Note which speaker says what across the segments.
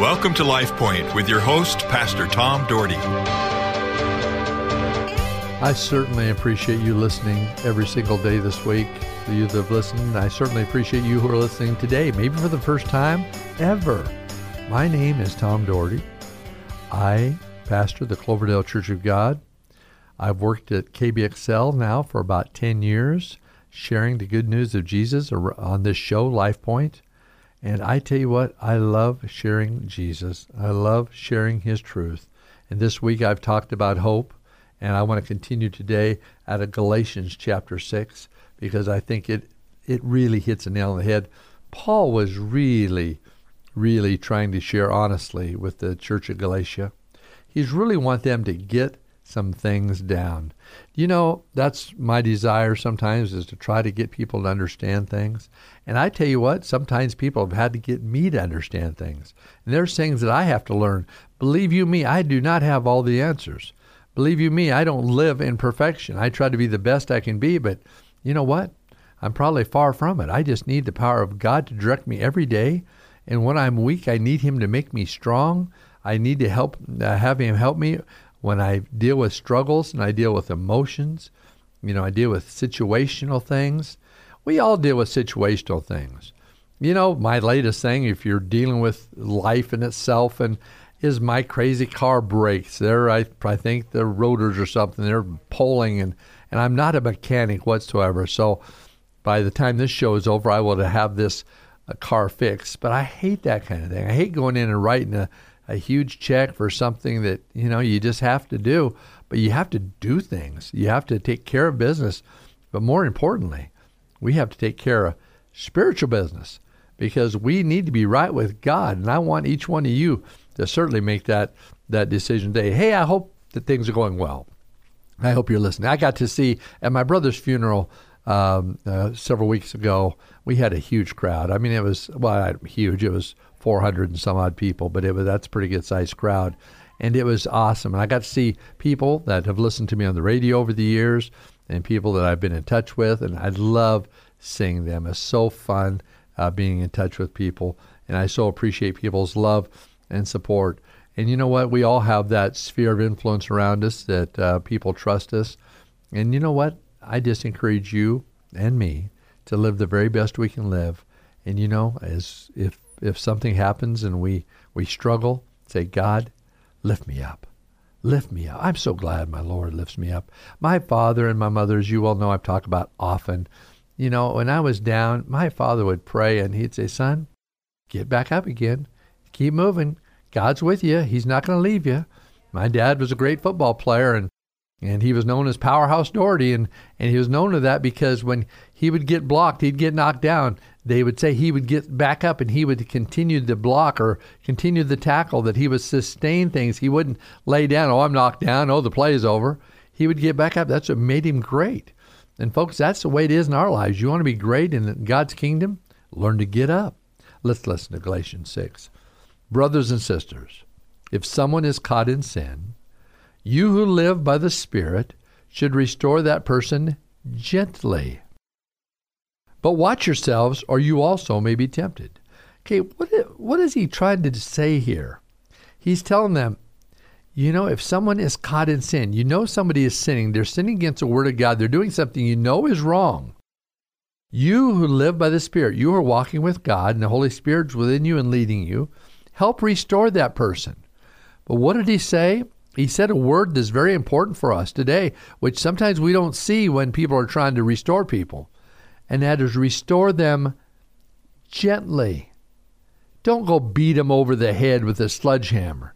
Speaker 1: Welcome to Life Point with your host, Pastor Tom Dougherty.
Speaker 2: I certainly appreciate you listening every single day this week. For you that have listened, I certainly appreciate you who are listening today, maybe for the first time ever. My name is Tom Dougherty. I pastor the Cloverdale Church of God. I've worked at KBXL now for about 10 years, sharing the good news of Jesus on this show, Life Point. And I tell you what, I love sharing Jesus. I love sharing his truth. And this week I've talked about hope, and I want to continue today out of Galatians chapter 6 because I think it, it really hits a nail on the head. Paul was really, really trying to share honestly with the church of Galatia. He's really want them to get some things down. You know, that's my desire sometimes is to try to get people to understand things. And I tell you what, sometimes people have had to get me to understand things. And there's things that I have to learn. Believe you me, I do not have all the answers. Believe you me, I don't live in perfection. I try to be the best I can be, but you know what? I'm probably far from it. I just need the power of God to direct me every day. And when I'm weak, I need Him to make me strong. I need to help, uh, have Him help me when I deal with struggles and I deal with emotions, you know, I deal with situational things. We all deal with situational things. You know, my latest thing, if you're dealing with life in itself and is my crazy car brakes. There, I, I think the rotors or something, they're pulling, and, and I'm not a mechanic whatsoever. So by the time this show is over, I will have this uh, car fixed. But I hate that kind of thing. I hate going in and writing a, a huge check for something that you know you just have to do. But you have to do things. You have to take care of business. But more importantly we have to take care of spiritual business because we need to be right with god. And i want each one of you to certainly make that that decision today. Hey i hope that things are going well. I hope you're listening. I got to see at my brother's funeral um, uh, several weeks ago we had a huge crowd. I mean it was well huge. It was 400 and some odd people, but it was that's a pretty good sized crowd, and it was awesome. And I got to see people that have listened to me on the radio over the years, and people that I've been in touch with, and I love seeing them. It's so fun uh, being in touch with people, and I so appreciate people's love and support. And you know what? We all have that sphere of influence around us that uh, people trust us. And you know what? I just encourage you and me to live the very best we can live. And you know, as if if something happens and we, we struggle, say, God, lift me up. Lift me up. I'm so glad my Lord lifts me up. My father and my mother, as you all know, I've talked about often. You know, when I was down, my father would pray and he'd say, Son, get back up again. Keep moving. God's with you. He's not going to leave you. My dad was a great football player and and he was known as Powerhouse Dougherty and, and he was known to that because when he would get blocked, he'd get knocked down they would say he would get back up and he would continue the block or continue the tackle, that he would sustain things. He wouldn't lay down, oh, I'm knocked down, oh, the play is over. He would get back up. That's what made him great. And folks, that's the way it is in our lives. You want to be great in God's kingdom? Learn to get up. Let's listen to Galatians 6. Brothers and sisters, if someone is caught in sin, you who live by the Spirit should restore that person gently. But watch yourselves, or you also may be tempted. Okay, what, what is he trying to say here? He's telling them, you know, if someone is caught in sin, you know somebody is sinning, they're sinning against the Word of God, they're doing something you know is wrong. You who live by the Spirit, you are walking with God, and the Holy Spirit's within you and leading you, help restore that person. But what did he say? He said a word that's very important for us today, which sometimes we don't see when people are trying to restore people and that is restore them gently. Don't go beat them over the head with a sledgehammer.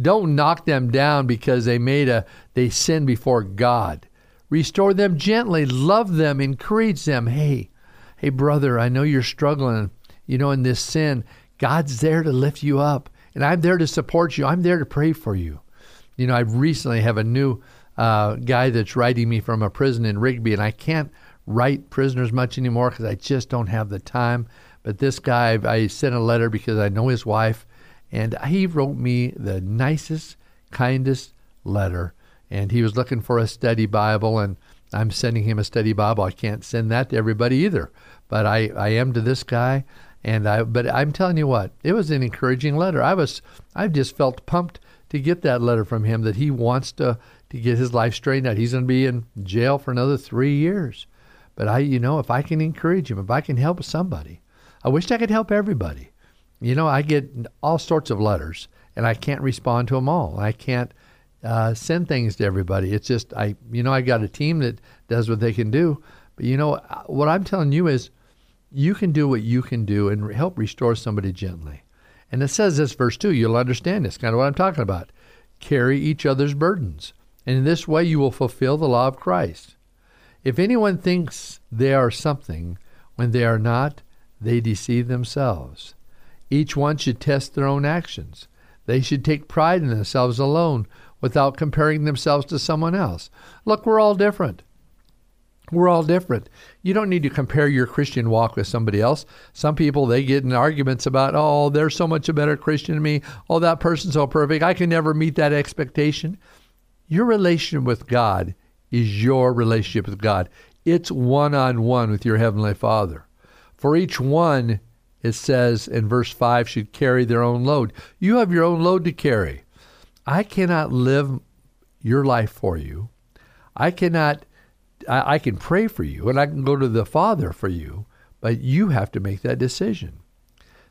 Speaker 2: Don't knock them down because they made a they sinned before God. Restore them gently, love them, encourage them. Hey, hey brother, I know you're struggling, you know, in this sin. God's there to lift you up, and I'm there to support you. I'm there to pray for you. You know, I recently have a new uh, guy that's writing me from a prison in Rigby, and I can't write prisoners much anymore because I just don't have the time. But this guy, I sent a letter because I know his wife, and he wrote me the nicest, kindest letter. And he was looking for a study Bible, and I'm sending him a study Bible. I can't send that to everybody either, but I, I am to this guy. And I, but I'm telling you what, it was an encouraging letter. I was, I just felt pumped to get that letter from him that he wants to to get his life straightened out. He's going to be in jail for another three years. But I, you know, if I can encourage him, if I can help somebody, I wish I could help everybody. You know, I get all sorts of letters, and I can't respond to them all. I can't uh, send things to everybody. It's just I, you know, I got a team that does what they can do. But you know, what I'm telling you is, you can do what you can do and help restore somebody gently. And it says this verse two. You'll understand this kind of what I'm talking about. Carry each other's burdens, and in this way you will fulfill the law of Christ. If anyone thinks they are something when they are not, they deceive themselves. Each one should test their own actions. They should take pride in themselves alone without comparing themselves to someone else. Look, we're all different. We're all different. You don't need to compare your Christian walk with somebody else. Some people they get in arguments about, "Oh, they're so much a better Christian than me. Oh, that person's so perfect. I can never meet that expectation." Your relationship with God is your relationship with God. It's one on one with your Heavenly Father. For each one, it says in verse 5, should carry their own load. You have your own load to carry. I cannot live your life for you. I cannot, I, I can pray for you and I can go to the Father for you, but you have to make that decision.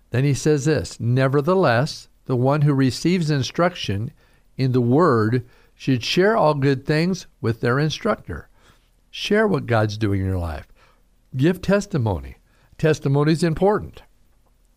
Speaker 2: Then he says this Nevertheless, the one who receives instruction in the Word should share all good things with their instructor. Share what God's doing in your life. Give testimony. Testimony is important.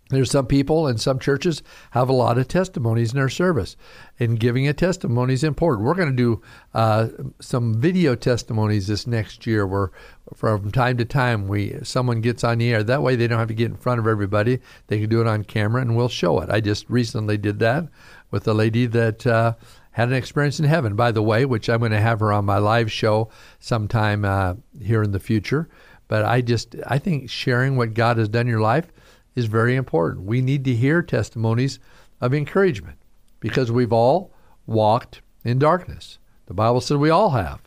Speaker 2: There's some people and some churches have a lot of testimonies in their service, and giving a testimony is important. We're going to do uh, some video testimonies this next year, where from time to time we someone gets on the air. That way, they don't have to get in front of everybody. They can do it on camera, and we'll show it. I just recently did that with a lady that uh, had an experience in heaven, by the way, which I'm going to have her on my live show sometime uh, here in the future. But I just, I think sharing what God has done in your life is very important. We need to hear testimonies of encouragement because we've all walked in darkness. The Bible said we all have.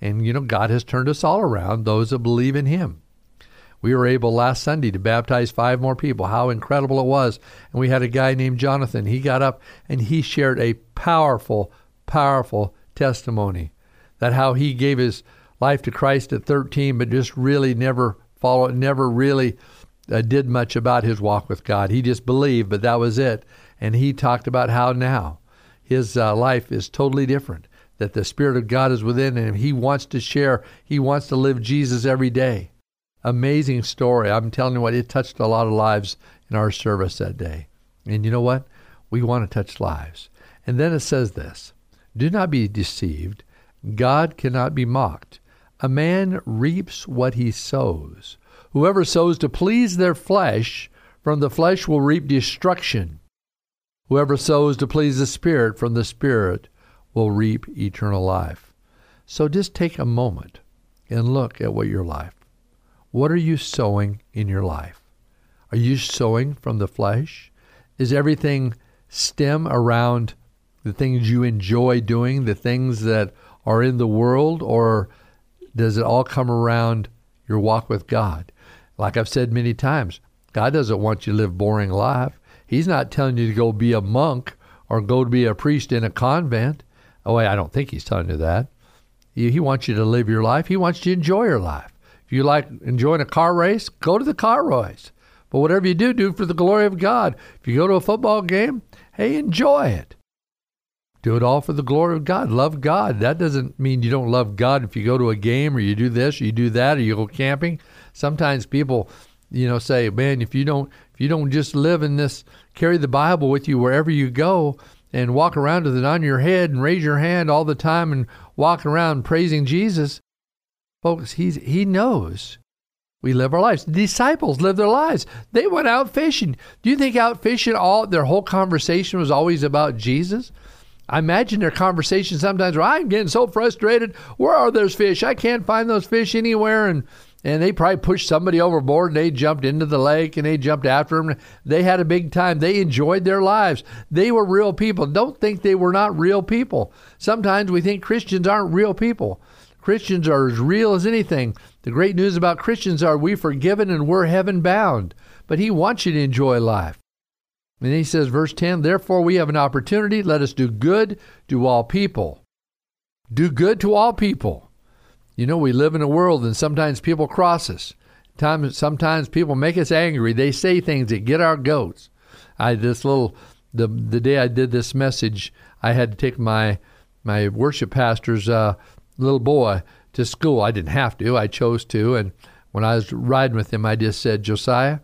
Speaker 2: And, you know, God has turned us all around, those that believe in Him. We were able last Sunday to baptize five more people. How incredible it was. And we had a guy named Jonathan. He got up and he shared a powerful, powerful testimony that how he gave his life to Christ at 13, but just really never followed, never really uh, did much about his walk with God. He just believed, but that was it. And he talked about how now his uh, life is totally different, that the Spirit of God is within him. He wants to share, he wants to live Jesus every day amazing story. I'm telling you what, it touched a lot of lives in our service that day. And you know what? We want to touch lives. And then it says this Do not be deceived. God cannot be mocked. A man reaps what he sows. Whoever sows to please their flesh, from the flesh will reap destruction. Whoever sows to please the Spirit, from the Spirit will reap eternal life. So just take a moment and look at what your life what are you sowing in your life? Are you sowing from the flesh? Is everything stem around the things you enjoy doing, the things that are in the world, or does it all come around your walk with God? Like I've said many times, God doesn't want you to live boring life. He's not telling you to go be a monk or go to be a priest in a convent. Oh, I don't think he's telling you that. He wants you to live your life. He wants you to enjoy your life. You like enjoying a car race, go to the car race. But whatever you do, do for the glory of God. If you go to a football game, hey, enjoy it. Do it all for the glory of God. Love God. That doesn't mean you don't love God if you go to a game or you do this or you do that or you go camping. Sometimes people, you know, say, "Man, if you don't if you don't just live in this, carry the Bible with you wherever you go and walk around with it on your head and raise your hand all the time and walk around praising Jesus, Folks, he's, he knows we live our lives. The disciples live their lives. They went out fishing. Do you think out fishing all their whole conversation was always about Jesus? I imagine their conversation sometimes where I'm getting so frustrated. Where are those fish? I can't find those fish anywhere. And and they probably pushed somebody overboard and they jumped into the lake and they jumped after them. They had a big time. They enjoyed their lives. They were real people. Don't think they were not real people. Sometimes we think Christians aren't real people. Christians are as real as anything. The great news about Christians are we forgiven and we're heaven bound. but He wants you to enjoy life. And he says, verse 10 Therefore we have an opportunity. Let us do good to all people. Do good to all people. You know, we live in a world and sometimes people cross us. Sometimes people make us angry. They say things that get our goats. I this little the the day I did this message, I had to take my my worship pastor's uh, little boy to school. I didn't have to. I chose to. And when I was riding with him, I just said, Josiah,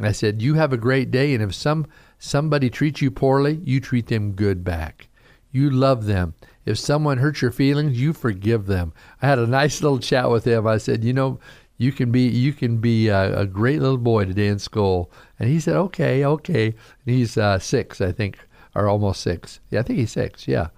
Speaker 2: I said, you have a great day. And if some somebody treats you poorly, you treat them good back. You love them. If someone hurts your feelings, you forgive them. I had a nice little chat with him. I said, you know, you can be you can be a, a great little boy today in school. And he said, okay, okay. And he's uh, six, I think, or almost six. Yeah, I think he's six. Yeah.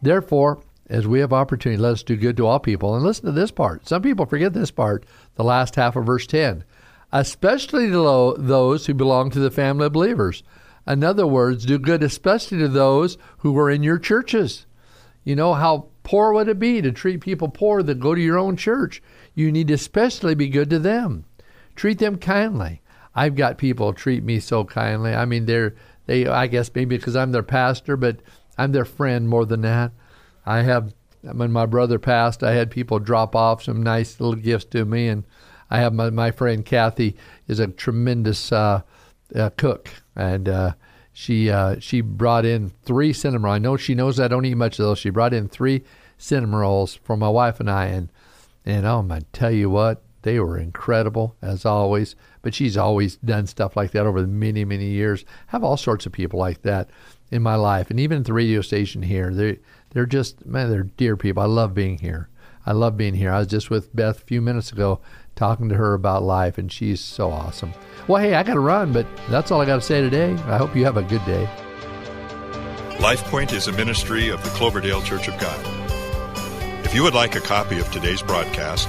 Speaker 2: Therefore, as we have opportunity, let us do good to all people. And listen to this part. Some people forget this part, the last half of verse 10. Especially to those who belong to the family of believers. In other words, do good especially to those who are in your churches. You know, how poor would it be to treat people poor that go to your own church? You need to especially be good to them. Treat them kindly. I've got people treat me so kindly. I mean, they're they. I guess maybe because I'm their pastor, but I'm their friend more than that. I have when my brother passed, I had people drop off some nice little gifts to me, and I have my my friend Kathy is a tremendous uh, uh, cook, and uh, she uh, she brought in three cinnamon. Rolls. I know she knows I don't eat much of those. She brought in three cinnamon rolls for my wife and I, and and oh, I tell you what, they were incredible as always. But she's always done stuff like that over many many years. I have all sorts of people like that in my life, and even at the radio station here, they they're just man, they're dear people. I love being here. I love being here. I was just with Beth a few minutes ago talking to her about life, and she's so awesome. Well, hey, I got to run, but that's all I got to say today. I hope you have a good day.
Speaker 1: LifePoint is a ministry of the Cloverdale Church of God. If you would like a copy of today's broadcast